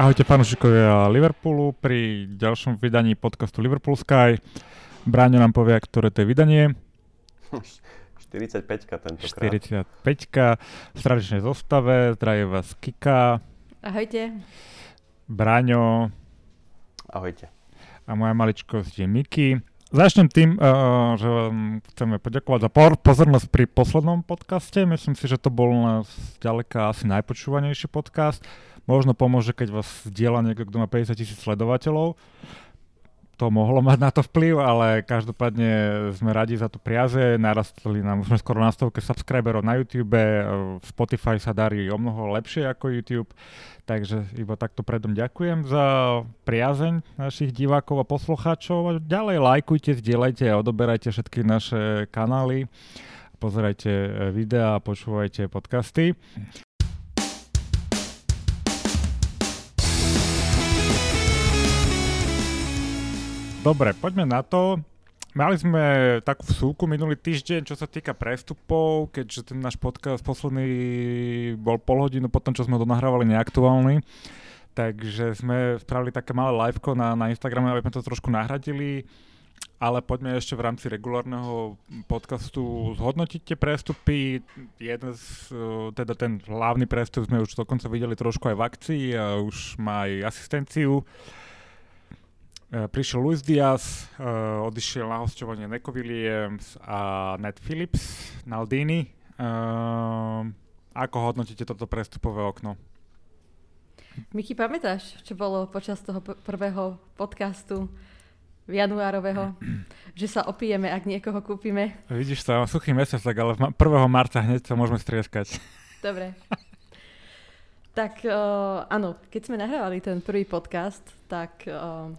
Ahojte fanúšikovia Liverpoolu pri ďalšom vydaní podcastu Liverpool Sky. Bráňo nám povie, ktoré to je vydanie. 45 tentokrát. 45 v tradičnej zostave. Zdraje vás Kika. Ahojte. Bráňo. Ahojte. A moja maličkosť je Miki. Začnem tým, uh, že vám chceme poďakovať za pozornosť pri poslednom podcaste. Myslím si, že to bol nás ďaleka asi najpočúvanejší podcast. Možno pomôže, keď vás zdieľa niekto, kto má 50 tisíc sledovateľov. To mohlo mať na to vplyv, ale každopádne sme radi za tú priaze. Narastli nám, sme skoro na stovke subscriberov na YouTube. Spotify sa darí o mnoho lepšie ako YouTube. Takže iba takto predom ďakujem za priazeň našich divákov a poslucháčov. Ďalej lajkujte, zdieľajte a odoberajte všetky naše kanály. Pozerajte videá a počúvajte podcasty. Dobre, poďme na to. Mali sme takú vsúku minulý týždeň, čo sa týka prestupov, keďže ten náš podcast posledný bol pol hodinu potom, čo sme to nahrávali neaktuálny. Takže sme spravili také malé liveko na, na Instagrame, aby sme to trošku nahradili. Ale poďme ešte v rámci regulárneho podcastu zhodnotiť tie prestupy. Jeden z, teda ten hlavný prestup sme už dokonca videli trošku aj v akcii a už má aj asistenciu. Eh, prišiel Luis Diaz, uh, odišiel na hostovanie Neko Williams a Ned Phillips, Naldini. Uh, ako hodnotíte toto prestupové okno? Miki, pamätáš, čo bolo počas toho prvého podcastu januárového, že sa opijeme, ak niekoho kúpime? Vidíš sa, suchý mesiac, tak ale 1. marca hneď sa môžeme strieskať. Dobre. Tak uh, áno, keď sme nahrávali ten prvý podcast, tak uh,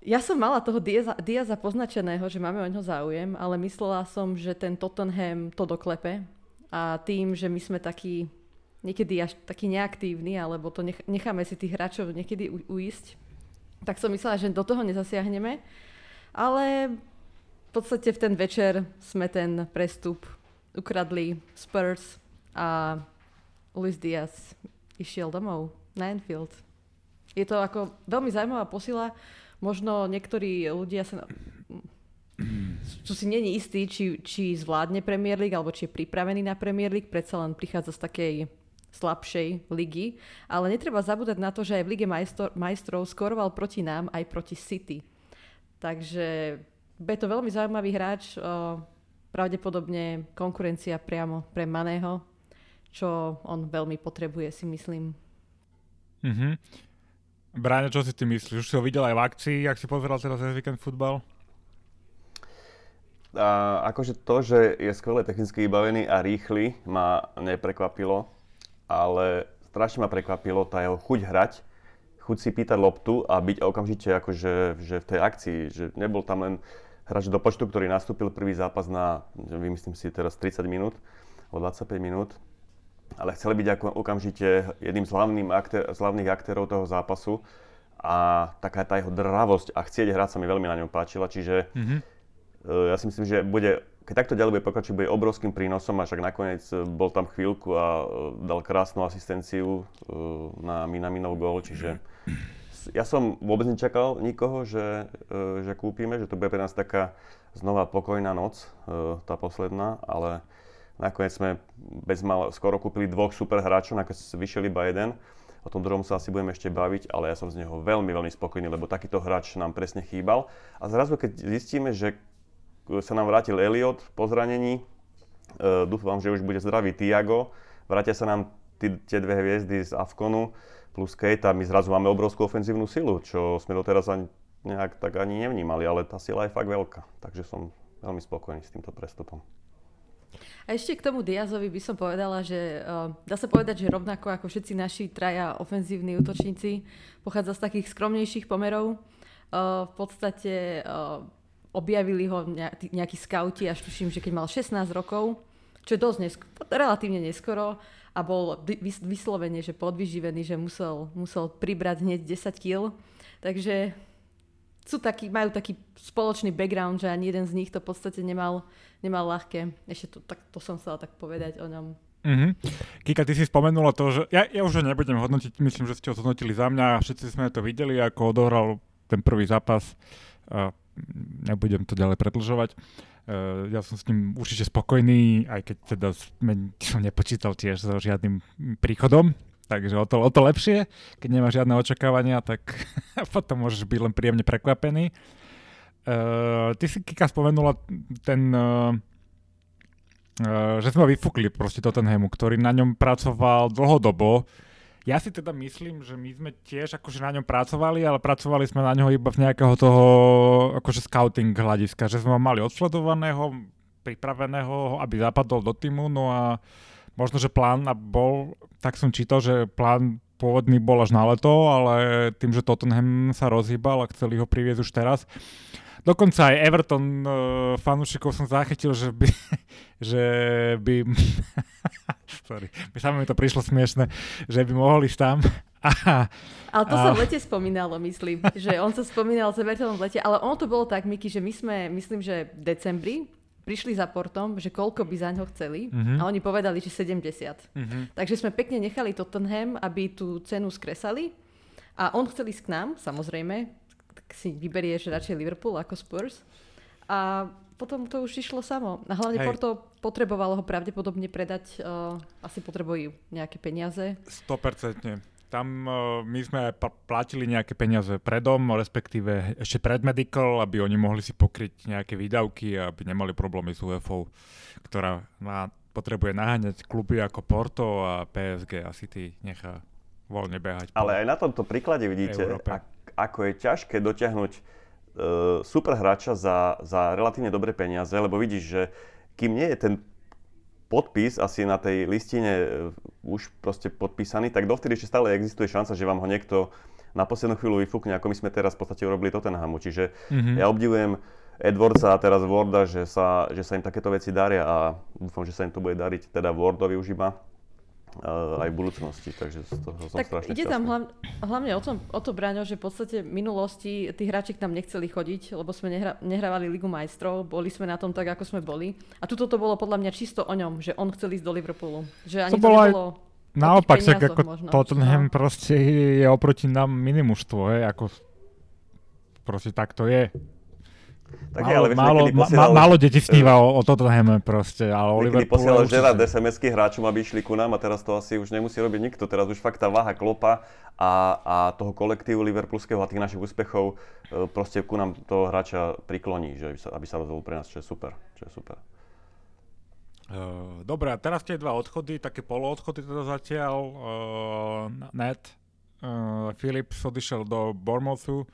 ja som mala toho Diaza, Diaza poznačeného, že máme o ňo záujem, ale myslela som, že ten Tottenham to doklepe a tým, že my sme takí niekedy až takí neaktívni, alebo to nech, necháme si tých hráčov niekedy uísť, tak som myslela, že do toho nezasiahneme. Ale v podstate v ten večer sme ten prestup ukradli Spurs a Luis Diaz išiel domov na Anfield. Je to ako veľmi zaujímavá posila, možno niektorí ľudia sa čo si není istý, či, či zvládne Premier League, alebo či je pripravený na Premier League, predsa len prichádza z takej slabšej ligy. Ale netreba zabúdať na to, že aj v Lige majstro, majstrov skoroval proti nám, aj proti City. Takže je to veľmi zaujímavý hráč, pravdepodobne konkurencia priamo pre Maného, čo on veľmi potrebuje, si myslím. Mm-hmm. Bráňo, čo si ty myslíš? Už si ho videl aj v akcii, ak si pozeral teraz cez víkend futbal? A akože to, že je skvelé technicky vybavený a rýchly, ma neprekvapilo, ale strašne ma prekvapilo tá jeho chuť hrať, chuť si pýtať loptu a byť okamžite akože že v tej akcii, že nebol tam len hráč do počtu, ktorý nastúpil prvý zápas na, vymyslím si teraz 30 minút, o 25 minút, ale chceli byť ako okamžite jedným z, aktér, z hlavných aktérov toho zápasu a taká tá jeho dravosť a chcieť hrať sa mi veľmi na ňom páčila, čiže mm-hmm. ja si myslím, že bude, keď takto ďalej bude pokračovať, bude obrovským prínosom a však nakoniec e, bol tam chvíľku a e, dal krásnu asistenciu na Minaminov gól, čiže ja som vôbec nečakal nikoho, že, že kúpime, že to bude pre nás taká znova pokojná noc, tá posledná, ale Nakoniec sme bez mal, skoro kúpili dvoch super hráčov, nakoniec vyšiel iba jeden. O tom druhom sa asi budeme ešte baviť, ale ja som z neho veľmi, veľmi spokojný, lebo takýto hráč nám presne chýbal. A zrazu, keď zistíme, že sa nám vrátil Elliot po zranení, uh, dúfam, že už bude zdravý Tiago, vrátia sa nám tí, tie dve hviezdy z Afkonu plus Kate a my zrazu máme obrovskú ofenzívnu silu, čo sme doteraz ani, nejak tak ani nevnímali, ale tá sila je fakt veľká. Takže som veľmi spokojný s týmto prestupom. A ešte k tomu Diazovi by som povedala, že uh, dá sa povedať, že rovnako ako všetci naši traja ofenzívni útočníci pochádza z takých skromnejších pomerov. Uh, v podstate uh, objavili ho nejakí skauti, až tuším, že keď mal 16 rokov, čo je dosť nesk- relatívne neskoro a bol vyslovene, že podvyživený, že musel, musel pribrať hneď 10 kg. Takže sú taký, majú taký spoločný background, že ani jeden z nich to v podstate nemal, nemal ľahké. Ešte to, tak, to som chcela tak povedať o ňom. Mm-hmm. Kika, ty si spomenula to, že ja, ja už nebudem hodnotiť, myslím, že ste ho zhodnotili za mňa, všetci sme to videli, ako odohral ten prvý zápas. Uh, nebudem to ďalej predlžovať. Uh, ja som s ním určite spokojný, aj keď teda som nepočítal tiež so žiadnym príchodom, takže o to, o to lepšie. Keď nemáš žiadne očakávania, tak potom môžeš byť len príjemne prekvapený. Uh, ty si, Kika, spomenula ten... Uh, že sme vyfúkli proste Tottenhamu, ktorý na ňom pracoval dlhodobo. Ja si teda myslím, že my sme tiež akože na ňom pracovali, ale pracovali sme na ňo iba z nejakého toho akože scouting hľadiska, že sme ho mali odsledovaného, pripraveného, aby zapadol do týmu, no a možno, že plán bol, tak som čítal, že plán pôvodný bol až na leto, ale tým, že Tottenham sa rozhýbal a chceli ho priviesť už teraz, Dokonca aj Everton uh, fanúšikov som zachytil, že by, že by sorry, by sa mi to prišlo smiešne, že by mohli ísť tam. ale to a... sa v lete spomínalo, myslím, že on sa spomínal s Evertonom v lete, ale ono to bolo tak, Miky, že my sme, myslím, že v decembri prišli za portom, že koľko by za ňo chceli uh-huh. a oni povedali, že 70. Uh-huh. Mhm. Takže sme pekne nechali Tottenham, aby tú cenu skresali a on chcel ísť k nám, samozrejme, si vyberieš radšej Liverpool ako Spurs. A potom to už išlo samo. A hlavne Hej. Porto potrebovalo ho pravdepodobne predať, uh, asi potrebujú nejaké peniaze. 100%. Tam uh, my sme platili nejaké peniaze predom, respektíve ešte pred Medical, aby oni mohli si pokryť nejaké výdavky aby nemali problémy s UFO, ktorá má, potrebuje naháňať kluby ako Porto a PSG a City nechá voľne behať. Ale aj na tomto príklade vidíte, ak, ako je ťažké dotiahnuť e, super hráča za, za relatívne dobré peniaze, lebo vidíš, že kým nie je ten podpis asi na tej listine e, už proste podpísaný, tak dovtedy ešte stále existuje šanca, že vám ho niekto na poslednú chvíľu vyfúkne, ako my sme teraz v podstate urobili Tottenhamu. Čiže mm-hmm. ja obdivujem Edwardsa a teraz Warda, že sa, že sa im takéto veci daria a dúfam, že sa im to bude dariť teda Wardovi už iba aj v budúcnosti, takže z toho som tak strašne ide tam hlavne, hlavne o, tom, o to, Braňo, že v podstate v minulosti tí hráči k nám nechceli chodiť, lebo sme nehra, nehrávali Ligu majstrov, boli sme na tom tak, ako sme boli. A tuto to bolo podľa mňa čisto o ňom, že on chcel ísť do Liverpoolu. Že ani to, to bolo nebolo... Naopak, tak ako možno, Tottenham no. proste je oproti nám minimužstvo, hej, ako proste tak to je. Tak málo, je, ale vieš, málo, posielal, málo detí sníva uh, o, o Tottenhame proste, ale Oliver posielal Gerard SMS-ky hráčom, aby išli ku nám a teraz to asi už nemusí robiť nikto. Teraz už fakt tá váha klopa a, a toho kolektívu Liverpoolského a tých našich úspechov uh, proste ku nám toho hráča prikloní, že aby sa, aby sa rozhodol pre nás, čo je super. Čo je super. Uh, dobre, a teraz tie dva odchody, také poloodchody teda zatiaľ. Uh, net, uh, Philips odišiel do Bournemouthu,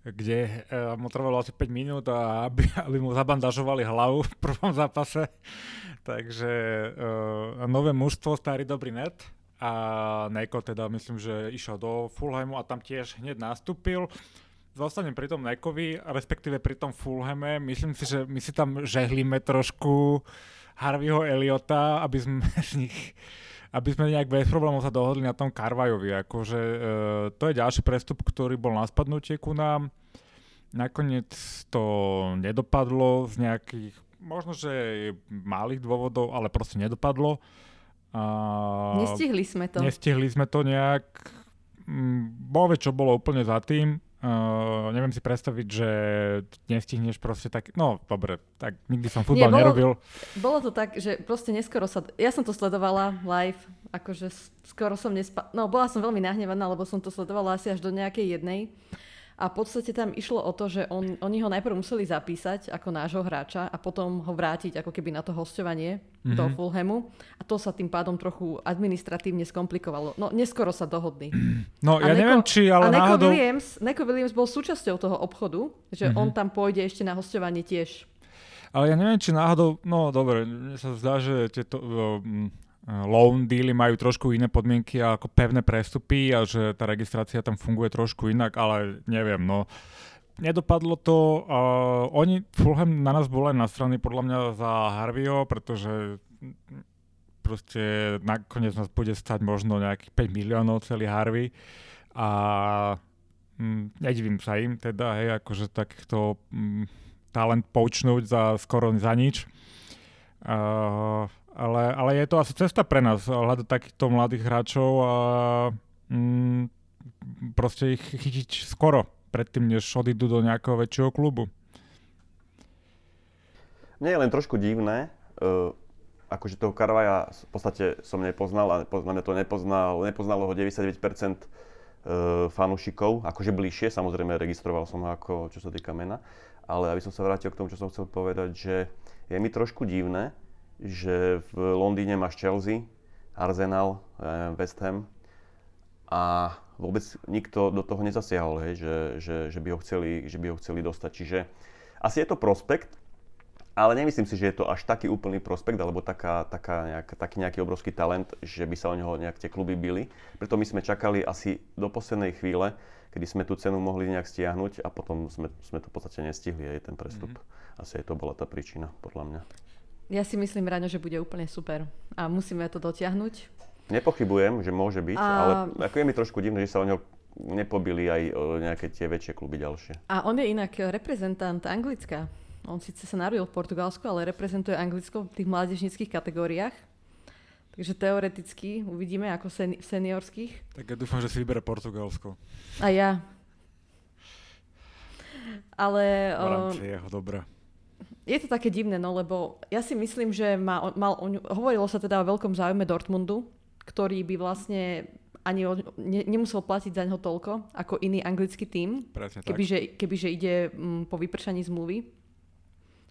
kde uh, mu trvalo asi 5 minút, a aby, aby mu zabandažovali hlavu v prvom zápase. Takže uh, nové mužstvo, starý dobrý net. A Neko teda myslím, že išiel do Fulhamu a tam tiež hneď nastúpil. Zostanem pri tom Nekovi, respektíve pri tom Fulhame. Myslím si, že my si tam žehlíme trošku Harveyho Eliota, aby sme z nich aby sme nejak bez problémov sa dohodli na tom Karvajovi. Akože, e, to je ďalší prestup, ktorý bol na spadnutie ku nám. Nakoniec to nedopadlo z nejakých, možno že malých dôvodov, ale proste nedopadlo. A nestihli sme to. Nestihli sme to nejak. Mm, Bove, čo bolo úplne za tým. Uh, neviem si predstaviť, že nestihneš proste tak, no dobre, tak nikdy som futbal Nie, bolo, nerobil. Bolo to tak, že proste neskoro sa, ja som to sledovala live, akože skoro som nespa, no bola som veľmi nahnevaná, lebo som to sledovala asi až do nejakej jednej a v podstate tam išlo o to, že on, oni ho najprv museli zapísať ako nášho hráča a potom ho vrátiť ako keby na to hostovanie mm-hmm. do Fulhamu. A to sa tým pádom trochu administratívne skomplikovalo. No, neskoro sa dohodli. No, a ja Neko, neviem, či ale a Neko náhodou... Williams, Neko Williams bol súčasťou toho obchodu, že mm-hmm. on tam pôjde ešte na hostovanie tiež. Ale ja neviem, či náhodou, no dobre, mne sa zdá, že tieto, loan dealy majú trošku iné podmienky ako pevné prestupy a že tá registrácia tam funguje trošku inak, ale neviem, no nedopadlo to. Uh, oni, Fulham na nás bol aj na strany podľa mňa za Harveyho, pretože proste nakoniec nás bude stať možno nejakých 5 miliónov celý Harvey a mm, nedivím sa im teda, hej, akože takýchto mm, talent poučnúť za skoro za nič. Uh, ale, ale je to asi cesta pre nás hľadať takýchto mladých hráčov a mm, proste ich chytiť skoro, predtým, než odídu do nejakého väčšieho klubu. Nie je len trošku divné, uh, akože toho Karvaja v podstate som nepoznal a na mňa to nepoznal, nepoznalo ho 99% uh, fanúšikov, akože bližšie, samozrejme registroval som ho ako čo sa týka mena, ale aby som sa vrátil k tomu, čo som chcel povedať, že je mi trošku divné, že v Londýne máš Chelsea, Arsenal, West Ham a vôbec nikto do toho nezasiahol, hej, že, že, že, by ho chceli, že by ho chceli dostať. Čiže asi je to prospekt, ale nemyslím si, že je to až taký úplný prospekt alebo taká, taká nejak, taký nejaký obrovský talent, že by sa o neho nejak tie kluby bili. Preto my sme čakali asi do poslednej chvíle, kedy sme tú cenu mohli nejak stiahnuť a potom sme, sme to v podstate nestihli aj ten prestup. Mm-hmm. Asi aj to bola tá príčina, podľa mňa. Ja si myslím, Raňo, že bude úplne super a musíme to dotiahnuť. Nepochybujem, že môže byť, a... ale ako je mi trošku divné, že sa o ňo nepobili aj o nejaké tie väčšie kluby ďalšie. A on je inak reprezentant Anglicka. On síce sa narodil v Portugalsku, ale reprezentuje Anglicko v tých mládežnických kategóriách. Takže teoreticky uvidíme ako sen- seniorských. Tak ja dúfam, že si vybere Portugalsko. A ja. Ale... V rámci jeho, dobré je to také divné, no lebo ja si myslím, že má, mal, on, hovorilo sa teda o veľkom záujme Dortmundu, ktorý by vlastne ani o, ne, nemusel platiť za neho toľko ako iný anglický tím, kebyže, kebyže ide m, mm, po vypršaní zmluvy.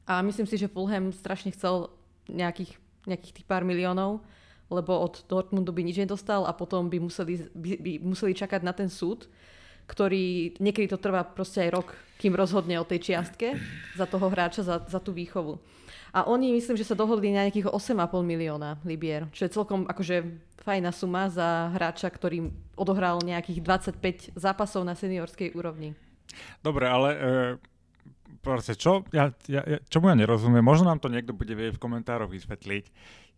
A myslím si, že Fulham strašne chcel nejakých, nejakých tých pár miliónov, lebo od Dortmundu by nič nedostal a potom by museli, by, by museli čakať na ten súd, ktorý niekedy to trvá proste aj rok, kým rozhodne o tej čiastke za toho hráča, za, za tú výchovu. A oni myslím, že sa dohodli na nejakých 8,5 milióna libier, čo je celkom akože fajná suma za hráča, ktorý odohral nejakých 25 zápasov na seniorskej úrovni. Dobre, ale e, proste, čo, ja, ja, čomu ja nerozumiem, možno nám to niekto bude vedieť v komentároch vysvetliť,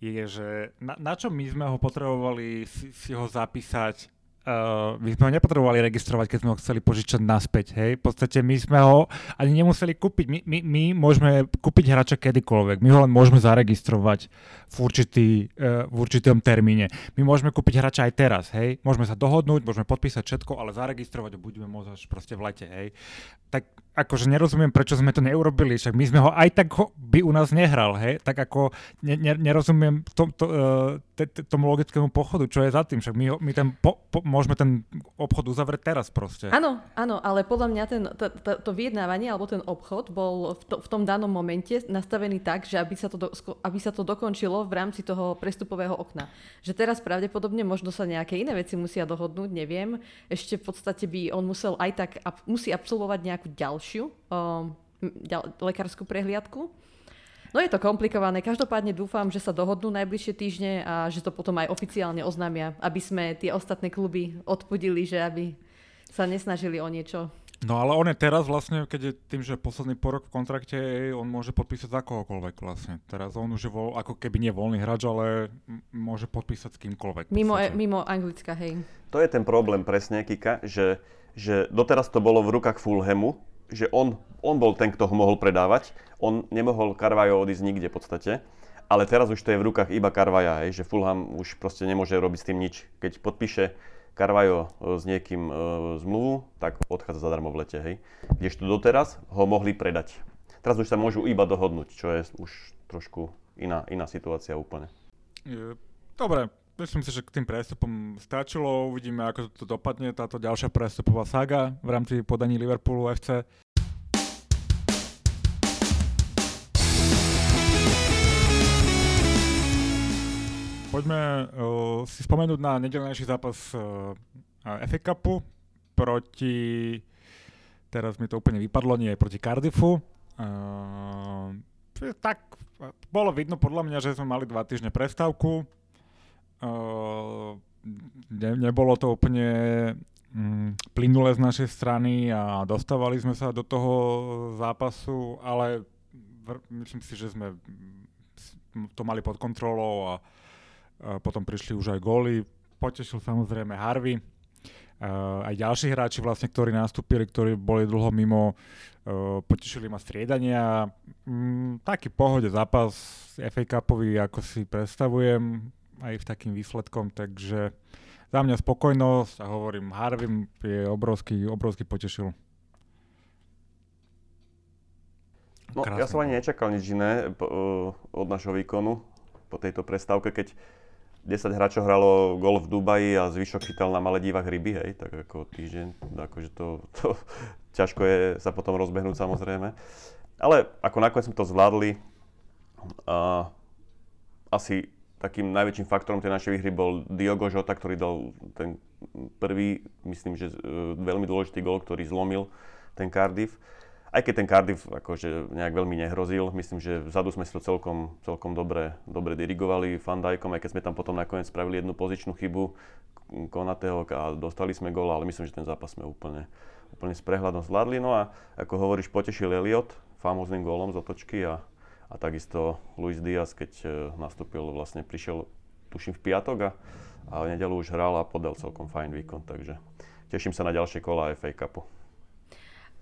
je, že na, na čo my sme ho potrebovali si, si ho zapísať Uh, my sme ho nepotrebovali registrovať, keď sme ho chceli požičať naspäť. Hej? V podstate my sme ho ani nemuseli kúpiť. My, my, my môžeme kúpiť hráča kedykoľvek. My ho len môžeme zaregistrovať v, určitý, uh, v určitom termíne. My môžeme kúpiť hráča aj teraz. Hej? Môžeme sa dohodnúť, môžeme podpísať všetko, ale zaregistrovať ho budeme môcť až proste v lete. Hej? Tak akože nerozumiem, prečo sme to neurobili, však my sme ho aj tak ho, by u nás nehral, hej, tak ako ne, ne, nerozumiem to, to, uh, tomu logickému pochodu, čo je za tým, však my, my ten po, po, môžeme ten obchod uzavrieť teraz proste. Áno, áno, ale podľa mňa ten, to, to, to vyjednávanie alebo ten obchod bol v, to, v tom danom momente nastavený tak, že aby sa, to do, aby sa to dokončilo v rámci toho prestupového okna. Že teraz pravdepodobne možno sa nejaké iné veci musia dohodnúť, neviem, ešte v podstate by on musel aj tak, musí absolvovať nejakú ďalšiu ďalšiu um, ďal, lekárskú prehliadku. No je to komplikované, každopádne dúfam, že sa dohodnú najbližšie týždne a že to potom aj oficiálne oznámia, aby sme tie ostatné kluby odpudili, že aby sa nesnažili o niečo. No ale on je teraz vlastne, keď je tým, že posledný porok v kontrakte, on môže podpísať za kohokoľvek vlastne. Teraz on už je voľ, ako keby nie voľný hráč, ale môže podpísať s kýmkoľvek. Mimo, e, mimo Anglicka, hej. To je ten problém presne, Kika, že, že doteraz to bolo v rukách Fulhamu, že on, on bol ten, kto ho mohol predávať. On nemohol Carvajo odísť nikde v podstate. Ale teraz už to je v rukách iba Carvaja, hej, že Fulham už proste nemôže robiť s tým nič. Keď podpíše Carvajo e, s niekým e, zmluvu, tak odchádza zadarmo v lete, hej. Kdežto doteraz ho mohli predať. Teraz už sa môžu iba dohodnúť, čo je už trošku iná, iná situácia úplne. Dobre, Myslím si, že k tým prestupom stačilo. Uvidíme, ako to dopadne, táto ďalšia prestupová saga v rámci podaní Liverpoolu FC. Poďme uh, si spomenúť na nedelnejší zápas uh, FA Cupu proti, teraz mi to úplne vypadlo, nie, proti Cardiffu. Uh, tak bolo vidno podľa mňa, že sme mali dva týždne prestávku ne, nebolo to úplne mm, plynulé z našej strany a dostávali sme sa do toho zápasu, ale vr- myslím si, že sme to mali pod kontrolou a, a potom prišli už aj góly. Potešil samozrejme Harvey. Uh, aj ďalší hráči vlastne, ktorí nastúpili, ktorí boli dlho mimo, uh, potešili ma striedania. Mm, taký pohode zápas FA Cupový, ako si predstavujem, aj v takým výsledkom, takže za mňa spokojnosť a hovorím, Harvey je obrovský, obrovský potešil. No, ja som ani nečakal nič iné po, uh, od našho výkonu po tejto prestávke, keď 10 hráčov hralo gol v Dubaji a zvyšok chytal na Maledívach ryby, hej, tak ako týždeň, akože to, to ťažko je sa potom rozbehnúť samozrejme. Ale ako nakoniec sme to zvládli, a asi takým najväčším faktorom tej našej výhry bol Diogo Jota, ktorý dal ten prvý, myslím, že e, veľmi dôležitý gol, ktorý zlomil ten Cardiff aj keď ten Cardiff akože nejak veľmi nehrozil, myslím, že vzadu sme si to celkom, celkom dobre, dobre dirigovali Fandajkom, aj keď sme tam potom nakoniec spravili jednu pozičnú chybu Konateho a dostali sme gól, ale myslím, že ten zápas sme úplne, úplne s prehľadom zvládli. No a ako hovoríš, potešil Elliot famozným gólom z otočky a, a takisto Luis Diaz, keď e, nastúpil, vlastne prišiel tuším v piatok a, a v nedelu už hral a podal celkom fajn výkon, takže teším sa na ďalšie kola FA Cupu.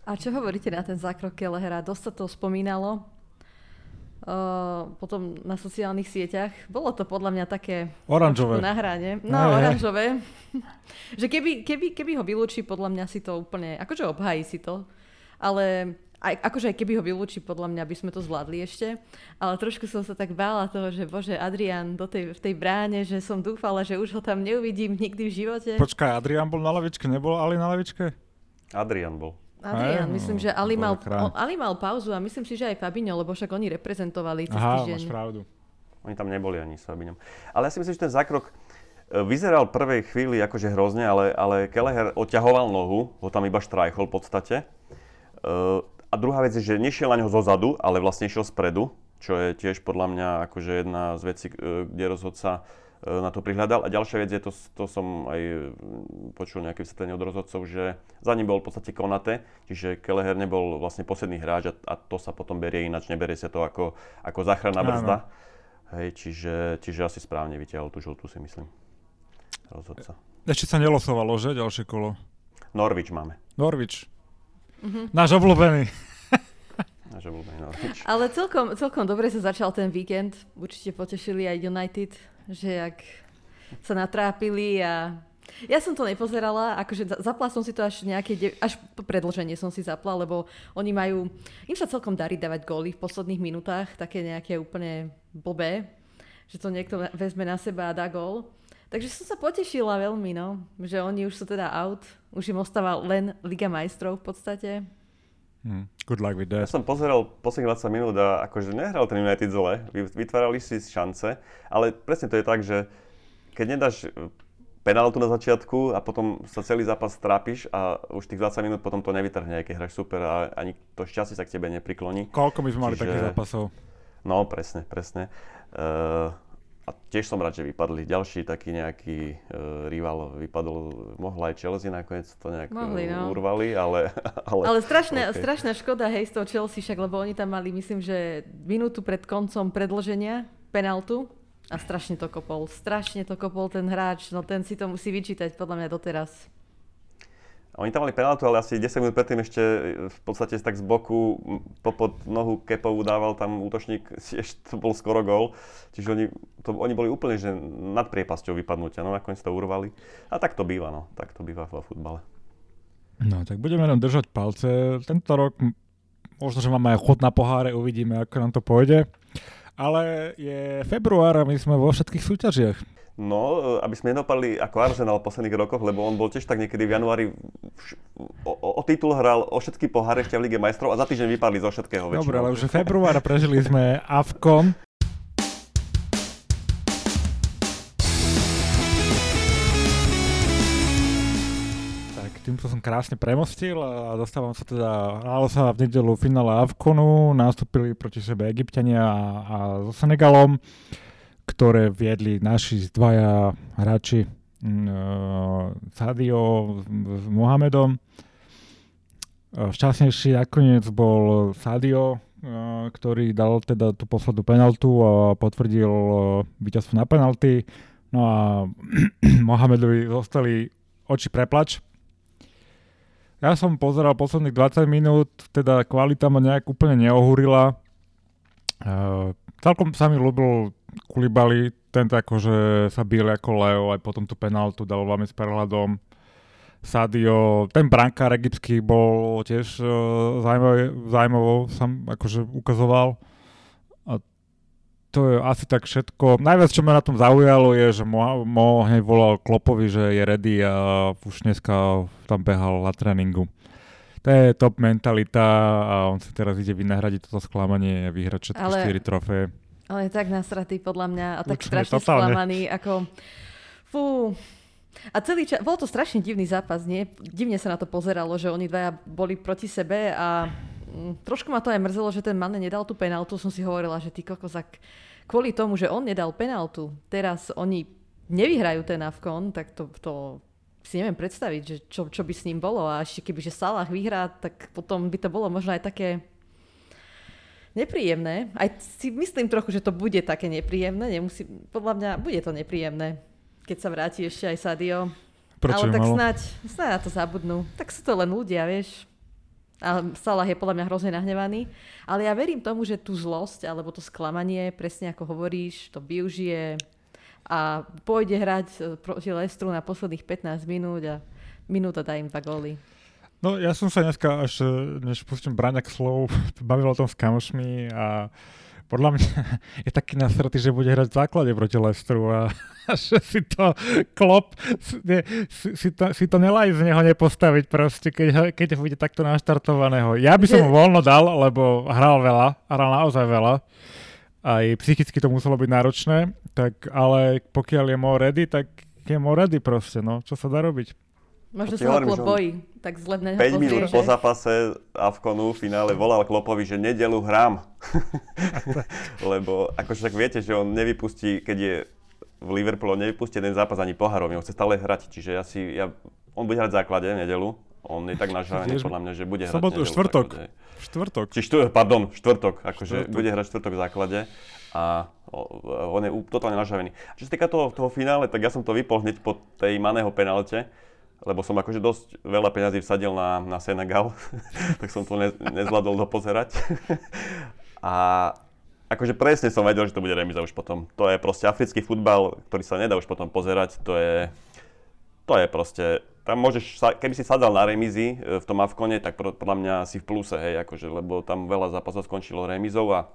A čo hovoríte na ten zákrok Kelehera? Dosť sa to spomínalo. Uh, potom na sociálnych sieťach. Bolo to podľa mňa také... Oranžové. Na hrane. No, ne, oranžové. že keby, keby, keby ho vylúči, podľa mňa si to úplne... Akože obhají si to. Ale aj, akože aj keby ho vylúči, podľa mňa by sme to zvládli ešte. Ale trošku som sa tak bála toho, že bože, Adrian do tej, v tej bráne, že som dúfala, že už ho tam neuvidím nikdy v živote. Počkaj, Adrian bol na lavičke, nebol Ali na lavičke? Adrian bol. Adrian, Aj, myslím, že Ali mal, Ali mal pauzu a myslím si, že aj Fabinho, lebo však oni reprezentovali cez Aha, týždeň. máš pravdu. Oni tam neboli ani s Fabiňom. Ale ja si myslím, že ten zákrok e, vyzeral prvej chvíli akože hrozne, ale, ale Kelleher odťahoval nohu, ho tam iba štrajchol v podstate. E, a druhá vec je, že nešiel na neho zozadu, ale vlastne išiel spredu, čo je tiež podľa mňa akože jedna z vecí, e, kde rozhodca E, na to prihľadal. A ďalšia vec je, to, to som aj počul nejaké vysvetlenie od rozhodcov, že za ním bol v podstate Konate, čiže Keleher nebol vlastne posledný hráč a, a to sa potom berie ináč, neberie sa to ako, ako záchranná brzda. Hej, čiže, čiže asi správne vyťahol tú žltú, si myslím. Rozhodca. Ešte sa nelosovalo, že? Ďalšie kolo. Norvič máme. Norvič. Mm-hmm. Náš obľúbený. Náš obľúbený Norvič. Ale celkom, celkom dobre sa začal ten víkend. Určite potešili aj United že jak sa natrápili a ja som to nepozerala, akože zapla som si to až nejaké, de- až po predlženie som si zapla, lebo oni majú, im sa celkom darí dávať góly v posledných minútach, také nejaké úplne blbé, že to niekto vezme na seba a dá gól. Takže som sa potešila veľmi, no, že oni už sú teda out, už im ostáva len Liga majstrov v podstate. Hmm. Good luck with that. Ja som pozeral posledných 20 minút a akože nehral ten United zle, vytvárali si šance, ale presne to je tak, že keď nedáš e, penáltu na začiatku a potom sa celý zápas trápiš a už tých 20 minút potom to nevytrhne, keď hráš super a ani to šťastie sa k tebe neprikloní. Koľko by sme mali Čiže... takých zápasov? No, presne, presne. Uh, a tiež som rád, že vypadli ďalší taký nejaký uh, rival, vypadol, mohla aj Chelsea nakoniec to nejak Mohli, no. urvali, ale... Ale, ale strašná, okay. strašná škoda, hej, z toho Chelsea, však, lebo oni tam mali, myslím, že minútu pred koncom predloženia penaltu a strašne to kopol, strašne to kopol ten hráč, no ten si to musí vyčítať podľa mňa doteraz. Oni tam mali penaltu, ale asi 10 minút predtým ešte e, v podstate tak z boku popod nohu Kepovu dával tam útočník, ešte to bol skoro gól. Čiže oni, to, oni boli úplne že nad priepasťou vypadnutia, no nakoniec to urvali. A tak to býva, no, tak to býva vo futbale. No, tak budeme nám držať palce. Tento rok možno, že máme aj chod na poháre, uvidíme, ako nám to pôjde. Ale je február a my sme vo všetkých súťažiach. No, aby sme nedopadli ako Arsenal v posledných rokoch, lebo on bol tiež tak niekedy v januári o, o, o titul hral o všetky poháre ešte v Lige majstrov a za týždeň vypadli zo všetkého. Dobre, ale už február prežili sme Avkom. Týmto som krásne premostil a dostávam sa teda, hralo sa v nedelu finále Avkonu, nastúpili proti sebe Egyptiania a, a so Senegalom ktoré viedli naši dvaja hráči uh, Sadio s Mohamedom. Uh, šťastnejší nakoniec bol Sadio, uh, ktorý dal teda tú poslednú penaltu a potvrdil víťazstvo na penalty. No a Mohamedovi zostali oči preplač, Ja som pozeral posledných 20 minút, teda kvalita ma nejak úplne neohúrila. Uh, celkom sa mi ľúbil Kulibali, tento akože sa bil ako Leo, aj potom tú penaltu dal veľmi s prehľadom. Sadio, ten brankár egyptský bol tiež uh, zaujímavo, sa akože ukazoval. To je asi tak všetko. Najviac, čo ma na tom zaujalo, je, že Mo, Mo hneď volal Klopovi, že je ready a už dneska tam behal na tréningu. To je top mentalita a on si teraz ide vynahradiť toto sklamanie a vyhrať všetky Ale... 4 trofeje. Ale je tak nasratý podľa mňa a tak Určite, strašne totálne. sklamaný, ako fú. A celý čas, bol to strašne divný zápas, nie? Divne sa na to pozeralo, že oni dvaja boli proti sebe a trošku ma to aj mrzelo, že ten Mane nedal tú penaltu. Som si hovorila, že ty kokozak, kvôli tomu, že on nedal penaltu, teraz oni nevyhrajú ten Avkon, tak to, to si neviem predstaviť, že čo, čo by s ním bolo. A ešte keby, že Salah vyhrá, tak potom by to bolo možno aj také nepríjemné. Aj si myslím trochu, že to bude také nepríjemné. Nemusí, podľa mňa bude to nepríjemné, keď sa vráti ešte aj Sadio. Prečo Ale tak malo? snáď, snáď na to zabudnú. Tak sú to len ľudia, vieš. A Salah je podľa mňa hrozne nahnevaný. Ale ja verím tomu, že tú zlosť alebo to sklamanie, presne ako hovoríš, to využije a pôjde hrať e, proti Lestru na posledných 15 minút a minúta dá im dva góly. No ja som sa dneska, až než pustím braňak slov, bavil o tom s kamošmi a podľa mňa je taký nasratý, že bude hrať v základe proti Lestru a, a že si to klop, si, si, to, si to nelaj z neho nepostaviť proste, keď, keď bude takto naštartovaného. Ja by som ho voľno dal, lebo hral veľa, hral naozaj veľa. Aj psychicky to muselo byť náročné, tak ale pokiaľ je more ready, tak je more ready proste, no. Čo sa dá robiť? Možno sa ho klop bojí, tak zle na 5 minút po zápase Avkonu v finále volal Klopovi, že nedelu hrám. Lebo akože tak viete, že on nevypustí, keď je v Liverpoolu, on nevypustí jeden zápas ani pohárový, on chce stále hrať, čiže ja si, ja, on bude hrať v základe nedelu, on je tak nažravený podľa mňa, že bude hrať Sobotu, nedelu, štvrtok. Štvrtok. Či štvrtok, pardon, štvrtok, akože štvrtok. bude hrať štvrtok v základe a on je totálne nažravený. Čo sa týka toho, toho finále, tak ja som to vypol hneď po tej maného penalte, lebo som akože dosť veľa peňazí vsadil na, na Senegal, tak som to ne, nezvládol dopozerať. a akože presne som vedel, že to bude remiza už potom. To je proste africký futbal, ktorý sa nedá už potom pozerať, to je, to je proste, tam môžeš, keby si sadal na remizy e, v tom Avkone, tak podľa mňa si v pluse, hej, akože, lebo tam veľa zápasov skončilo remizou a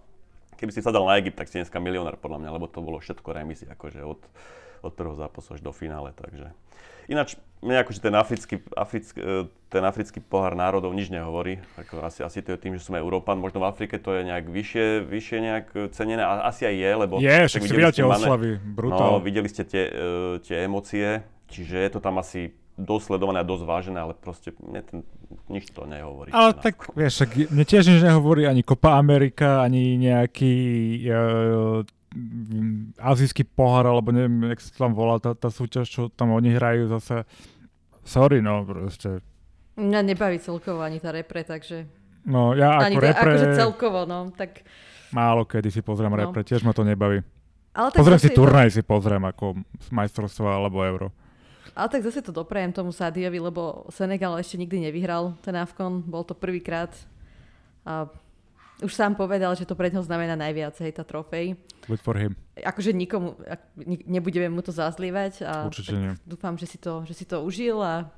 keby si sadal na Egypt, tak si dneska milionár podľa mňa, lebo to bolo všetko remizy, akože od, od prvého zápasu až do finále, takže. Ináč, mne akože ten africký, africký, e, ten africký pohár národov nič nehovorí. Ako asi, asi to je tým, že sme Európan. Možno v Afrike to je nejak vyššie, vyššie nejak cenené. A asi aj je, lebo... Je, však si videli tie oslavy, brutál. No, videli ste tie, uh, tie emócie, čiže je to tam asi dosledované a dosť vážené, ale proste mne ten, nič to nehovorí. Ale tak, vieš, mne tiež nič nehovorí ani Copa Amerika, ani nejaký uh, azijský pohár, alebo neviem, jak sa tam volá tá, tá súťaž, čo tam oni hrajú zase. Sorry, no proste. Mňa nebaví celkovo ani tá repre, takže... No ja ako ani repre... Akože celkovo, no, tak... Málo kedy si pozriem no. repre, tiež ma to nebaví. Ale tak pozriem si turnaj, to... si pozriem ako majstrovstvo alebo euro. Ale tak zase to doprajem tomu Sadiovi, lebo Senegal ešte nikdy nevyhral ten Avkon, bol to prvýkrát. A už sám povedal, že to pre neho znamená najviac, hej, tá trofej. Good for him. Akože nikomu, nebudeme mu to zazlievať a Určite nie. dúfam, že si, to, že si to užil a...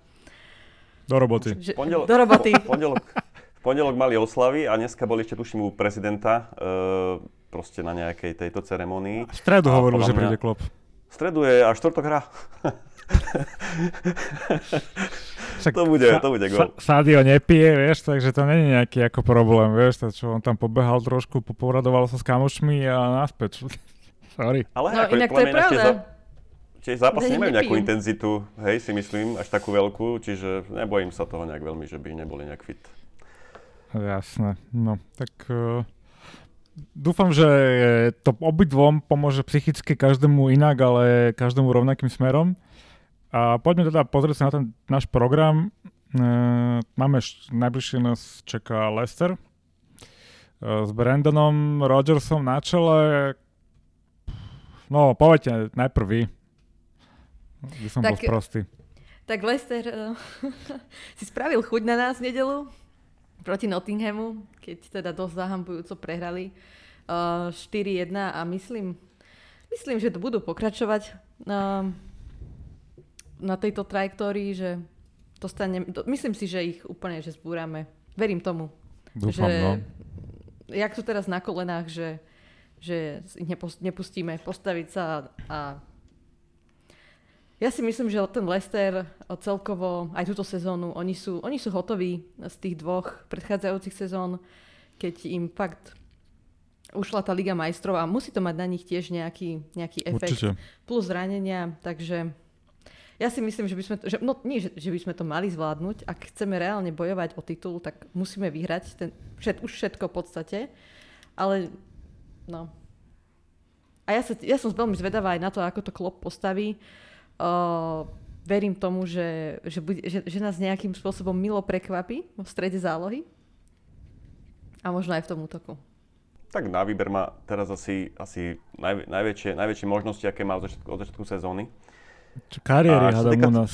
Do roboty. Že, pondelok, do roboty. Po, pondelok, v pondelok mali oslavy a dneska boli ešte tuším u prezidenta uh, proste na nejakej tejto ceremonii. V stredu hovoril, že príde klop. V stredu je a štvrtok hra. Však to bude, sa, to bude gol. Sa, Sadio nepije, vieš, takže to není nejaký ako problém, vieš, to, čo on tam pobehal trošku, poporadoval sa s kamošmi a naspäť. Sorry. Ale no, ako, inak to je pravda. Tie zápasy nemajú nejakú intenzitu, hej, si myslím, až takú veľkú, čiže nebojím sa toho nejak veľmi, že by neboli nejak fit. Jasné, no, tak uh, dúfam, že to obidvom pomôže psychicky každému inak, ale každému rovnakým smerom. A poďme teda pozrieť sa na ten náš program. E, máme, najbližšie nás čaká Lester e, s Brandonom Rodgersom na čele. No, povedte najprv vy. By som tak, bol sprostý. Tak Lester uh, si spravil chuť na nás v nedelu proti Nottinghamu, keď teda dosť zahambujúco prehrali uh, 4-1 a myslím, myslím, že to budú pokračovať uh, na tejto trajektórii, že dostane, do, myslím si, že ich úplne že zbúrame. Verím tomu. Dúfam, že, no. Jak sú teraz na kolenách, že, že nepustíme postaviť sa a ja si myslím, že ten Leicester celkovo aj túto sezónu, oni sú, oni sú hotoví z tých dvoch predchádzajúcich sezón, keď im fakt ušla tá Liga majstrov a musí to mať na nich tiež nejaký, nejaký efekt. Určite. Plus zranenia, takže ja si myslím, že by sme to, že, no nie, že, že by sme to mali zvládnuť. Ak chceme reálne bojovať o titul, tak musíme vyhrať ten, všet, už všetko v podstate. Ale no. A ja, sa, ja som veľmi zvedavá aj na to, ako to klop postaví. Uh, verím tomu, že, že, bude, že, že nás nejakým spôsobom milo prekvapí v strede zálohy. A možno aj v tom útoku. Tak na výber má teraz asi, asi naj, najväčšie, najväčšie možnosti, aké má od začiatku, od začiatku sezóny. Čo kariéry A hádam týka- u nás.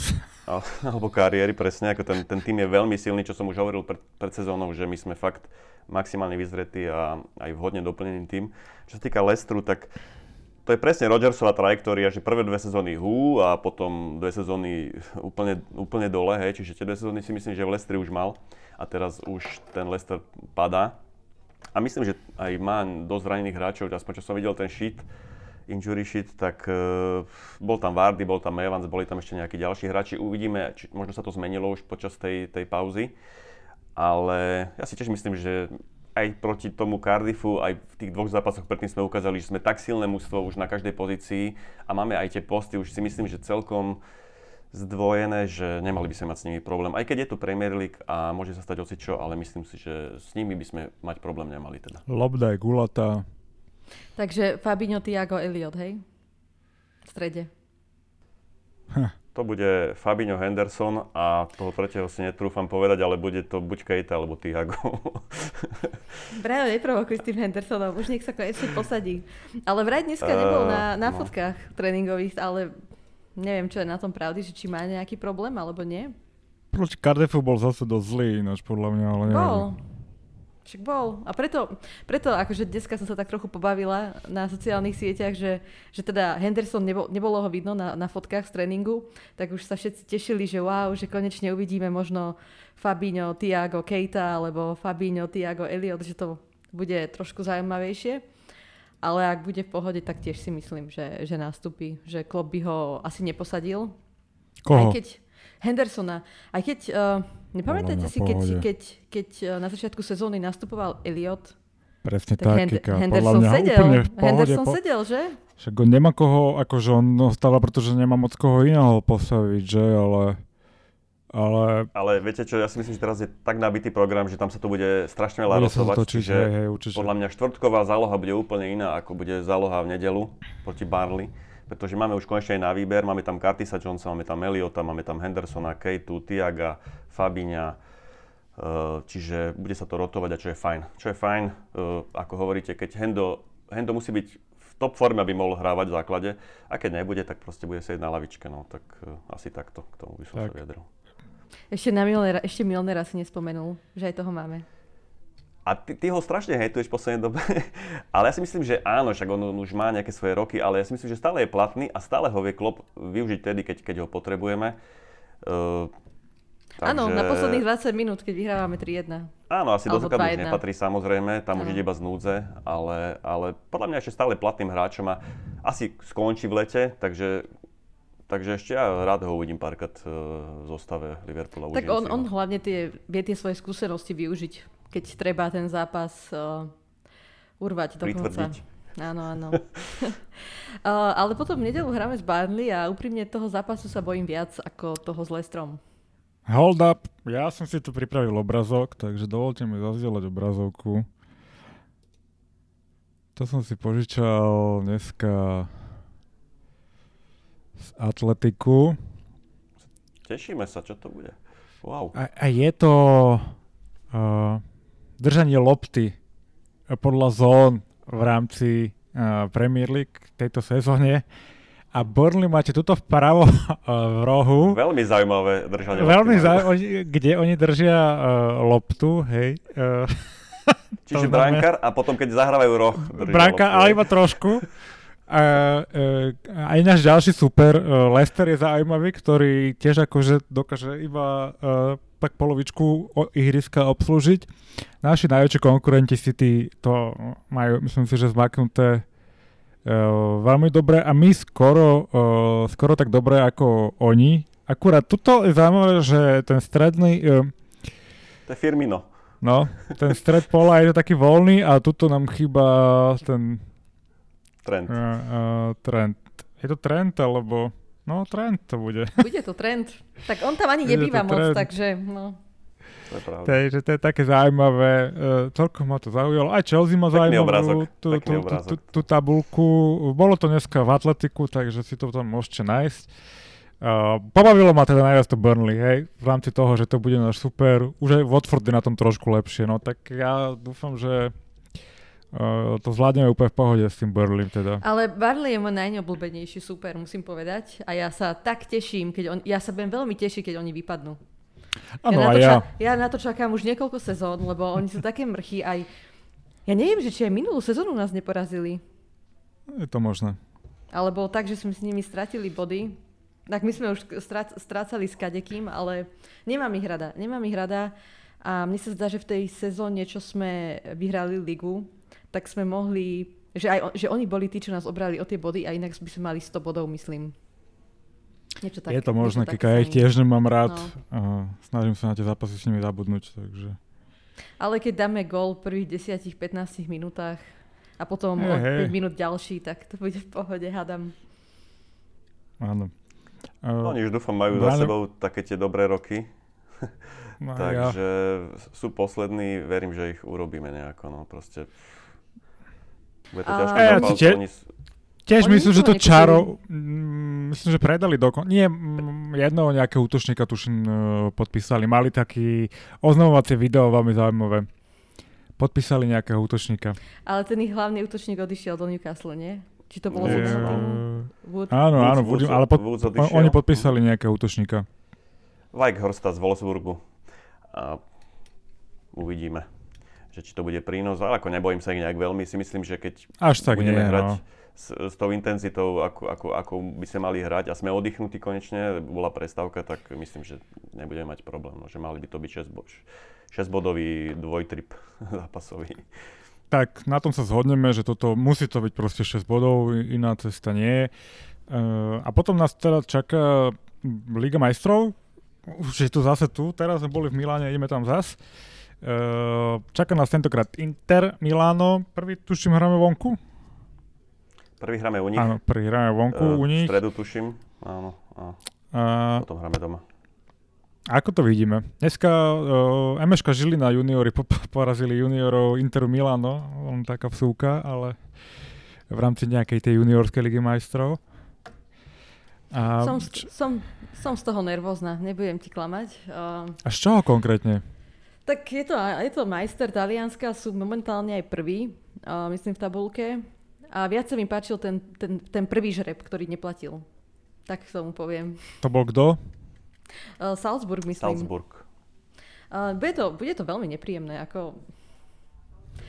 Alebo kariéry, presne, ako ten, ten tým je veľmi silný, čo som už hovoril pred, pred sezónou, že my sme fakt maximálne vyzretí a aj vhodne doplnený tým. Čo sa týka Lestru, tak to je presne Rodgersová trajektória, že prvé dve sezóny hú a potom dve sezóny úplne, úplne dole, hej, čiže tie dve sezóny si myslím, že v Lestri už mal a teraz už ten Lester padá. A myslím, že aj má dosť zranených hráčov, aspoň čo som videl ten sheet, injury sheet, tak uh, bol tam Vardy, bol tam Evans, boli tam ešte nejakí ďalší hráči. Uvidíme, či, možno sa to zmenilo už počas tej, tej pauzy. Ale ja si tiež myslím, že aj proti tomu Cardiffu, aj v tých dvoch zápasoch predtým sme ukázali, že sme tak silné mužstvo už na každej pozícii a máme aj tie posty, už si myslím, že celkom zdvojené, že nemali by sme mať s nimi problém. Aj keď je tu Premier League a môže sa stať ocičo, ale myslím si, že s nimi by sme mať problém nemali teda. Lobda je gulatá. Takže Fabinho, Tiago, Elliot, hej? V strede. To bude Fabinho Henderson a toho tretieho si netrúfam povedať, ale bude to buď Keita alebo Tiago. Brajo, neprovokuj s tým Hendersonom, už nech sa konečne posadí. Ale vraj dneska nebol na, na no. fotkách tréningových, ale neviem, čo je na tom pravdy, že či má nejaký problém, alebo nie. Proti Cardiffu bol zase dosť zlý, ináč podľa mňa, ale neviem. Bol. Však bol. A preto, preto akože dneska som sa tak trochu pobavila na sociálnych sieťach, že, že teda Henderson, nebol, nebolo ho vidno na, na fotkách z tréningu, tak už sa všetci tešili, že wow, že konečne uvidíme možno Fabinho, Tiago, Keita, alebo Fabinho, Tiago, Elliot, že to bude trošku zaujímavejšie. Ale ak bude v pohode, tak tiež si myslím, že, že nastúpi. Že Klopp by ho asi neposadil. Aj Koho? keď Hendersona, aj keď, uh, nepamätáte Podľa si, keď, keď, keď uh, na začiatku sezóny nastupoval Elliot, Presne tak tak, Hend- Kika. Podľa Henderson mňa sedel. úplne v pohode. Henderson po... sedel, že? Však on nemá koho, akože on ostáva, pretože nemá moc koho iného postaviť, že? Ale... Ale ale viete čo, ja si myslím, že teraz je tak nabitý program, že tam sa to bude strašne veľa točiť, čiže hej, hej, určite. podľa mňa štvrtková záloha bude úplne iná, ako bude záloha v nedelu proti Barley. Pretože máme už konečne aj na výber, máme tam Curtisa Jonesa, máme tam Eliota, máme tam Hendersona, Kejtu, Tiaga, Fabiňa, Eh, čiže bude sa to rotovať a čo je fajn. Čo je fajn, eh, ako hovoríte, keď Hendo, Hendo musí byť v top forme, aby mohol hrávať v základe a keď nebude, tak proste bude sedieť na lavičke. No, tak eh, asi takto k tomu by som Tak. sa vyjadril. Ešte na Milnera, ešte Milnera si nespomenul, že aj toho máme. A ty, ty ho strašne hejtuješ v poslednej dobe, ale ja si myslím, že áno, však on, on už má nejaké svoje roky, ale ja si myslím, že stále je platný a stále ho vie Klopp využiť tedy, keď, keď ho potrebujeme. Uh, Áno, na posledných 20 minút, keď vyhrávame 3-1. Áno, asi do Alebo základu už 2-1. nepatrí samozrejme, tam už ide iba z núdze, ale, ale podľa mňa ešte stále platným hráčom a asi skončí v lete, takže, takže ešte ja rád ho uvidím párkrát uh, v zostave Liverpoola. Tak on, on hlavne tie, vie tie svoje skúsenosti využiť, keď treba ten zápas uh, urvať do konca. Áno, áno. uh, ale potom v nedelu hráme s Barnley a úprimne toho zápasu sa bojím viac ako toho s Lestrom. Hold up, ja som si tu pripravil obrazok, takže dovolte mi zazdieľať obrazovku. To som si požičal dneska z Atletiku. Tešíme sa, čo to bude. Wow. A, a je to uh, držanie lopty podľa zón v rámci uh, Premier League tejto sezóne. a Burnley máte tuto vpravo v rohu. Veľmi zaujímavé držanie Veľmi zaujímavé, kde oni držia uh, loptu, hej. Uh, Čiže brankár a potom, keď zahrávajú roh. Brankár, ale iba trošku. A, uh, aj náš ďalší super, uh, Lester je zaujímavý, ktorý tiež akože dokáže iba uh, tak polovičku ihriska obslúžiť. Naši najväčší konkurenti City to majú, myslím si, že zmaknuté uh, veľmi dobre a my skoro, uh, skoro tak dobre ako oni. Akurát tuto je zaujímavé, že ten stredný... Uh, to je Firmino. No, ten stred pola je taký voľný a tuto nám chýba ten... Trend. Uh, uh, trend. Je to trend, alebo... No, trend to bude. Bude to trend. Tak on tam ani nebýva moc, takže no. To je pravda. Takže to je také zaujímavé. Uh, celkom ma to zaujalo. Aj Chelsea ma zaujímavú tú, tú, tú, tú, tú tabulku. Bolo to dneska v atletiku, takže si to tam môžete nájsť. Uh, pobavilo ma teda najviac to Burnley, hej, v rámci toho, že to bude náš super. Už aj Watford je na tom trošku lepšie, no tak ja dúfam, že uh, to zvládneme úplne v pohode s tým Burnley teda. Ale Burnley je môj najneobľúbenejší super, musím povedať. A ja sa tak teším, keď on, ja sa budem veľmi tešiť, keď oni vypadnú. Ano, ja, na to ja. Ča- ja na to čakám už niekoľko sezón, lebo oni sú také mrchy aj... Ja neviem, že či aj minulú sezónu nás neporazili. Je to možné. Alebo tak, že sme s nimi stratili body. Tak my sme už strácali s kadekým, ale nemám ich rada. Nemám ich rada a mne sa zdá, že v tej sezóne, čo sme vyhrali ligu, tak sme mohli, že, aj, že oni boli tí, čo nás obrali o tie body a inak by sme mali 100 bodov, myslím. Niečo tak, je to možné, keď ja ich tiež nemám rád. No. A snažím sa na tie zápasy s nimi zabudnúť, takže... Ale keď dáme gol v prvých 10-15 minútach a potom hey, o 5 hey. minút ďalší, tak to bude v pohode, hádam. Áno. Uh, Oni už dúfam majú za sebou také tie dobré roky. No, Takže ja. sú poslední, verím, že ich urobíme nejako. No, proste bude to ťažké ja, tie, oni... Tiež Oni myslím, že to čaro, mm, myslím, že predali dokon... Nie, mm, jedného nejakého útočníka tuším uh, podpísali. Mali taký oznamovacie video veľmi zaujímavé. Podpísali nejakého útočníka. Ale ten ich hlavný útočník odišiel do Newcastle, nie? Či to bolo yeah. Wood? Áno, áno, Wood, ale pod, on, oni podpísali nejakého útočníka. Horsta z Wolfsburgu. A uvidíme, že či to bude prínos. Ale ako nebojím sa ich nejak veľmi, si myslím, že keď Až tak budeme nie, hrať no. s, s tou intenzitou, ako, ako, ako by sme mali hrať a sme oddychnutí konečne, bola prestávka, tak myslím, že nebudeme mať problém. No, že mali by to byť 6, 6 bodový dvojtrip zápasový tak na tom sa zhodneme, že toto musí to byť proste 6 bodov, iná cesta nie je. Uh, a potom nás teda čaká Liga majstrov, už je tu zase tu, teraz sme boli v Miláne, ideme tam zas. Uh, čaká nás tentokrát Inter Miláno, prvý tuším hráme vonku? Prvý hráme u nich. Áno, prvý hráme vonku uh, u nich. V stredu tuším, áno. A uh, potom hráme doma. Ako to vidíme? Dneska uh, Emeška Žilina juniori po- porazili juniorov Interu Milano, on taká vsúka, ale v rámci nejakej tej juniorskej ligy majstrov. A som, č- som, som z toho nervózna, nebudem ti klamať. Uh, a z čoho konkrétne? Tak je to, je to majster Talianska, sú momentálne aj prvý, uh, myslím v tabulke. A viac sa mi páčil ten, ten, ten prvý žreb, ktorý neplatil. Tak tomu poviem. To bol kto? Uh, Salzburg, myslím. Salzburg. Uh, bude, to, bude to veľmi nepríjemné. Ako...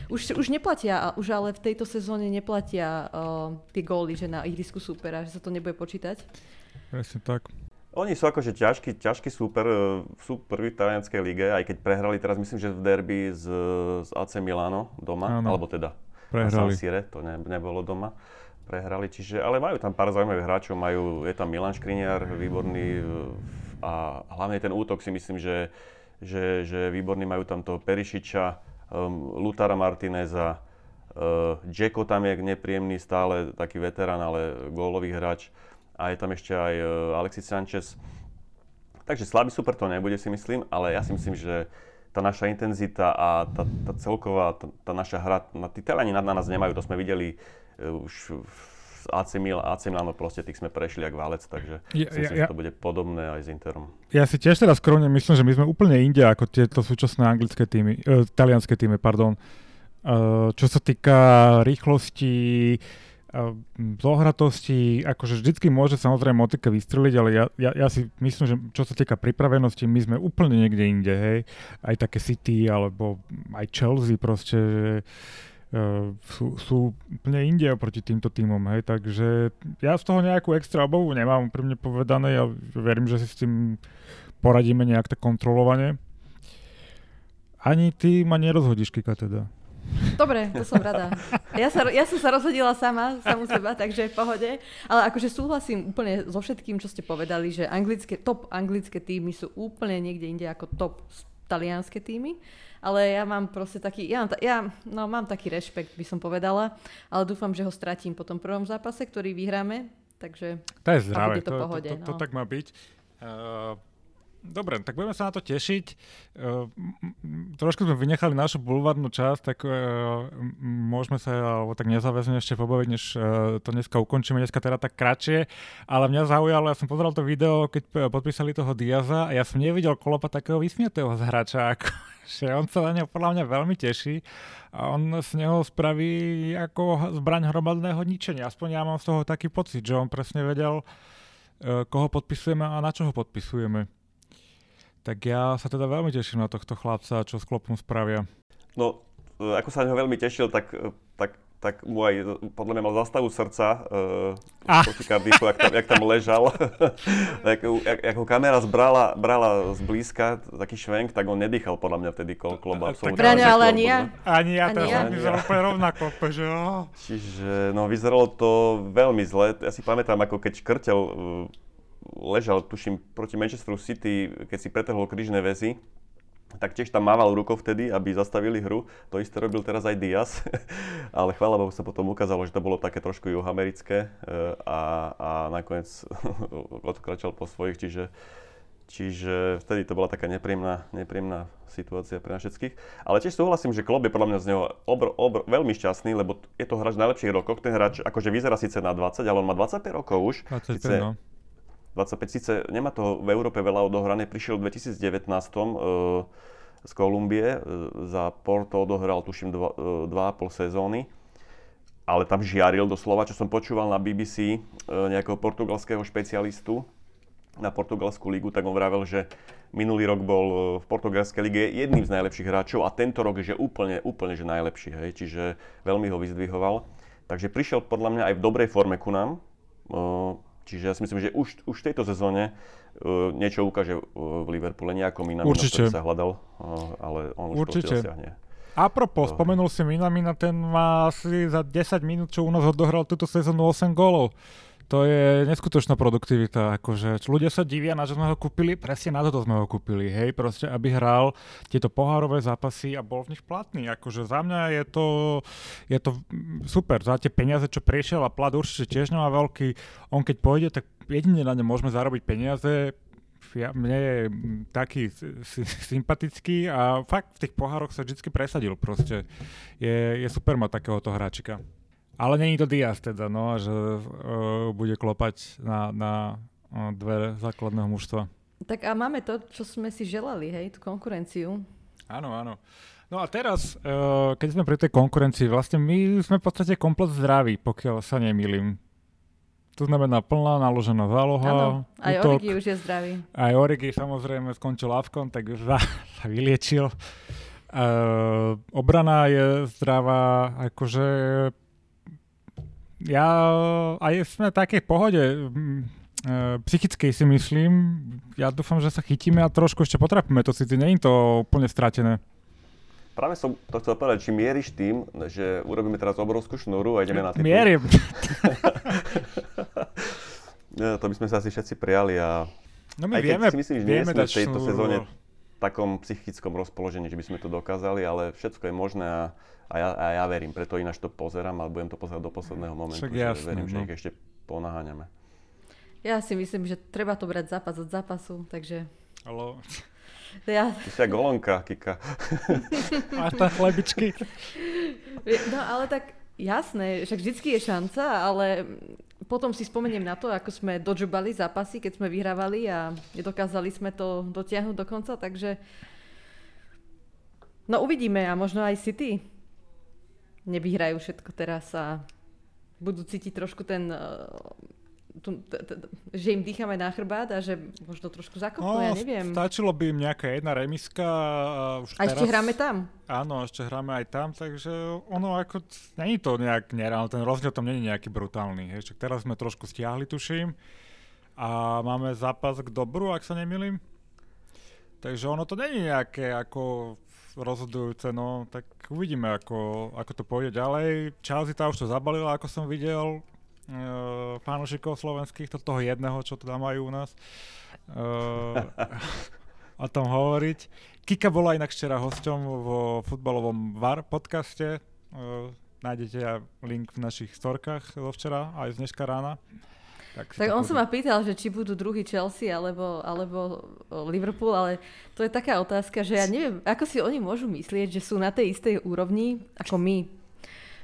Už, už neplatia, už ale v tejto sezóne neplatia uh, tie góly, že na ihrisku supera, že sa to nebude počítať. Presne tak. Oni sú akože ťažký, ťažký super, sú prvý v talianskej lige, aj keď prehrali teraz myslím, že v derby z, z AC Milano doma, Áno. alebo teda prehrali. San Sire, to ne, nebolo doma prehrali, čiže, ale majú tam pár zaujímavých hráčov, majú, je tam Milan Škriniar, výborný a hlavne ten útok si myslím, že, že, že výborný majú tam toho Perišiča, um, Lutara Martineza, uh, Jacko tam je nepríjemný stále, taký veterán, ale gólový hráč a je tam ešte aj uh, Alexis Sanchez. Takže slabý super to nebude si myslím, ale ja si myslím, že tá naša intenzita a tá, tá celková, tá, tá naša hra, na, tí Taliani na, na nás nemajú, to sme videli uh, už v AC Milan, AC Milano proste tých sme prešli jak válec, takže ja, myslím, ja, že ja, to bude podobné aj s Interom. Ja si tiež teraz skromne myslím, že my sme úplne inde ako tieto súčasné anglické týmy, uh, talianské týmy, pardon. Uh, čo sa týka rýchlosti zohratosti, akože vždycky môže samozrejme Motika vystreliť, ale ja, ja, ja si myslím, že čo sa týka pripravenosti, my sme úplne niekde inde, hej. Aj také City, alebo aj Chelsea proste, že uh, sú, sú úplne inde oproti týmto týmom, hej. Takže ja z toho nejakú extra obavu nemám, úprimne povedané, ja verím, že si s tým poradíme nejak tak kontrolovane. Ani ty ma nerozhodíš, Kika, teda. Dobre, to som rada. Ja, sa, ja som sa rozhodila sama, samu seba, takže v pohode. Ale akože súhlasím úplne so všetkým, čo ste povedali, že anglické, top anglické týmy sú úplne niekde inde ako top talianské týmy. Ale ja mám proste taký, ja, mám, ja no, mám taký rešpekt, by som povedala, ale dúfam, že ho stratím po tom prvom zápase, ktorý vyhráme. Takže to je zdravé, to, to, pohode, to, to, to, no. to tak má byť. Uh, Dobre, tak budeme sa na to tešiť. Uh, trošku sme vynechali našu bulvárnu časť, tak uh, môžeme sa, alebo tak nezáväzne ešte pobaviť, než uh, to dneska ukončíme, dneska teda tak kratšie. Ale mňa zaujalo, ja som pozeral to video, keď podpísali toho Diaza a ja som nevidel kolopa takého vysmiatého z hráča, ako, že on sa na neho podľa mňa veľmi teší a on z neho spraví ako zbraň hromadného ničenia. Aspoň ja mám z toho taký pocit, že on presne vedel, koho podpisujeme a na čo ho podpisujeme. Tak ja sa teda veľmi teším na tohto chlapca, čo s klopom spravia. No, e, ako sa ho veľmi tešil, tak, e, tak, tak mu aj podľa mňa mal zastavu srdca uh, ah. proti Cardiffu, jak tam, jak tam ležal. tak, jak, jak ho kamera zbrala, brala zblízka, taký švenk, tak on nedýchal podľa mňa vtedy kol, klob. Tak Braňo, ale ani ja. Ani ja, to som vyzeral úplne rovnako. Že... Čiže, no, vyzeralo to veľmi zle. Ja si pamätám, ako keď škrtel uh, ležal, tuším, proti Manchesteru City, keď si pretrhol krížne väzy, tak tiež tam mával rukou vtedy, aby zastavili hru. To isté robil teraz aj Diaz, ale chvála Bohu sa potom ukázalo, že to bolo také trošku juhoamerické eh, a, a nakoniec odkračal po svojich, čiže Čiže vtedy to bola taká nepríjemná, nepríjemná situácia pre nás všetkých. Ale tiež súhlasím, že Klopp je podľa mňa z neho obr, obr, veľmi šťastný, lebo je to hráč v najlepších rokoch. Ten hráč akože vyzerá síce na 20, ale on má 25 rokov už. 25, síce, no 25. Síce nemá to v Európe veľa odohrané, prišiel v 2019 uh, z Kolumbie, uh, za Porto odohral tuším 2,5 uh, sezóny, ale tam žiaril doslova, čo som počúval na BBC nejakého portugalského špecialistu na portugalskú ligu, tak on vravel, že minulý rok bol v portugalskej lige jedným z najlepších hráčov a tento rok je úplne, úplne že najlepší, hej, čiže veľmi ho vyzdvihoval. Takže prišiel podľa mňa aj v dobrej forme ku nám. Čiže ja si myslím, že už, už v tejto sezóne uh, niečo ukáže uh, v Liverpoole, nejako Určite. ktorý sa hľadal, uh, ale on už Určite. dosiahne. A propos, uh, spomenul si Minamina, ten má asi za 10 minút, čo u nás odohral túto sezónu 8 gólov to je neskutočná produktivita, akože. Ľudia sa divia na, že sme ho kúpili, presne na toto sme ho kúpili, hej, proste, aby hral tieto pohárové zápasy a bol v nich platný, akože za mňa je to, je to super, za tie peniaze, čo prišiel a plat určite tiež nemá veľký, on keď pôjde, tak jedine na ne môžeme zarobiť peniaze, ja, mne je taký sympatický a fakt v tých pohároch sa vždy presadil proste. Je, je super mať takéhoto hráčika. Ale není to Diaz teda, no, že uh, bude klopať na, na uh, dvere základného mužstva. Tak a máme to, čo sme si želali, hej, tú konkurenciu. Áno, áno. No a teraz, uh, keď sme pri tej konkurencii, vlastne my sme v podstate komplet zdraví, pokiaľ sa nemýlim. To znamená plná naložená záloha. Áno, aj útok. Origi už je zdravý. Aj Origi samozrejme skončil avkom, tak už sa, sa vyliečil. Uh, obrana je zdravá, akože ja aj sme v takej pohode mm, e, psychickej si myslím. Ja dúfam, že sa chytíme a trošku ešte potrapíme to City. Není to úplne stratené. Práve som to chcel povedať, či mieríš tým, že urobíme teraz obrovskú šnúru a ideme na titul. Mierim. no, to by sme sa asi všetci prijali a no my aj vieme, si myslím, že vieme nie sme v tejto sezóne takom psychickom rozpoložení, že by sme to dokázali, ale všetko je možné a a ja, a ja verím, preto ináč to pozerám, ale budem to pozerať do posledného momentu. Však jasné, verím, no. že ich ešte ponaháňame. Ja si myslím, že treba to brať zápas od zápasu, takže... Halo. Ja... Ty si golonka, Kika. Máš tam chlebičky. No ale tak jasné, však vždycky je šanca, ale potom si spomeniem na to, ako sme dodžubali zápasy, keď sme vyhrávali a nedokázali sme to dotiahnuť do konca, takže no uvidíme a možno aj City nevyhrajú všetko teraz a budú cítiť trošku ten uh, tu, t, t, že im dýchame na chrbát a že možno trošku zakopnú, no, ja neviem. Stačilo by im nejaká jedna remiska. A, už a teraz, ešte hráme tam? Áno, ešte hráme aj tam, takže ono ako, není to nejak nereálne, ten rozdiel tam není nejaký brutálny. Ešte teraz sme trošku stiahli, tuším. A máme zápas k dobru, ak sa nemýlim. Takže ono to není nejaké ako rozhodujúce, no tak uvidíme, ako, ako to pôjde ďalej. Chelsea tá už to zabalila, ako som videl, fanúšikov slovenských, to toho jedného, čo teda majú u nás, uh, o tom hovoriť. Kika bola inak včera hosťom vo futbalovom VAR podcaste. Uh, nájdete link v našich storkách zo včera, aj z dneška rána. Tak, tak on sa ma pýtal, že či budú druhý Chelsea alebo, alebo Liverpool, ale to je taká otázka, že ja neviem, ako si oni môžu myslieť, že sú na tej istej úrovni ako my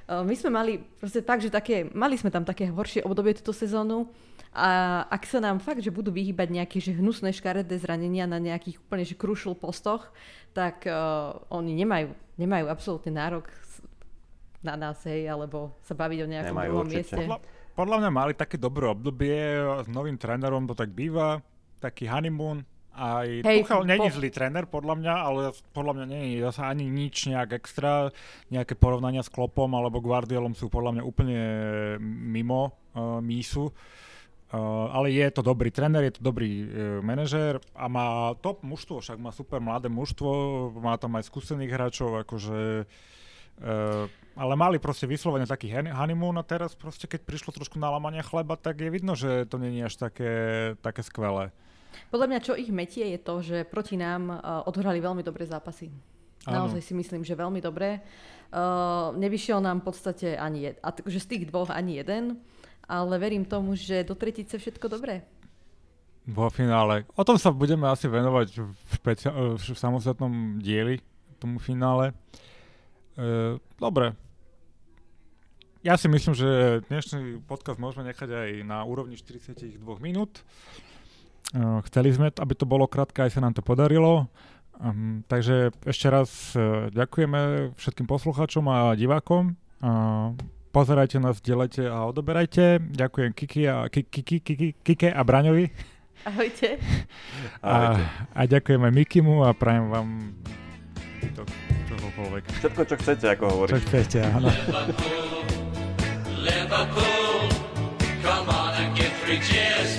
my sme mali proste tak, že také, mali sme tam také horšie obdobie túto sezónu a ak sa nám fakt, že budú vyhýbať nejaké že hnusné škaredé zranenia na nejakých úplne že crucial postoch, tak uh, oni nemajú, nemajú absolútne nárok na nás, hej, alebo sa baviť o nejakom nemajú druhom určite. mieste. Podľa, podľa mňa mali také dobré obdobie, s novým trénerom to tak býva, taký honeymoon, aj Hej, Tuchel není po... zlý tréner, podľa mňa, ale podľa mňa nie je zase ani nič nejak extra. Nejaké porovnania s Klopom alebo Guardiolom sú podľa mňa úplne mimo uh, mísu. Uh, ale je to dobrý tréner, je to dobrý uh, manažér a má top mužstvo, však má super mladé mužstvo, má tam aj skúsených hráčov, akože uh, ale mali proste vyslovene taký honeymoon a teraz proste keď prišlo trošku nalamania chleba, tak je vidno, že to není až také, také skvelé. Podľa mňa, čo ich metie, je to, že proti nám uh, odhrali veľmi dobré zápasy. Ano. Naozaj si myslím, že veľmi dobré. Uh, nevyšiel nám v podstate ani jeden, že z tých dvoch ani jeden, ale verím tomu, že do tretice všetko dobré. Vo finále. O tom sa budeme asi venovať v, špeci- v samostatnom dieli, tomu finále. Uh, dobre. Ja si myslím, že dnešný podcast môžeme nechať aj na úrovni 42 minút. Eh, chceli sme, aby to bolo krátke, aj sa nám to podarilo. Um, takže ešte raz uh, ďakujeme všetkým poslucháčom a divákom. Uh, pozerajte nás, delajte a odoberajte. Ďakujem Kiki a, Kiki, Kiki, Kike a Braňovi. Ahojte. A, a ďakujem aj Mikimu a prajem vám to, čohokoľvek. Všetko, čo chcete, ako hovoríš. Čo chcete, áno. Liverpool, come on and give three cheers for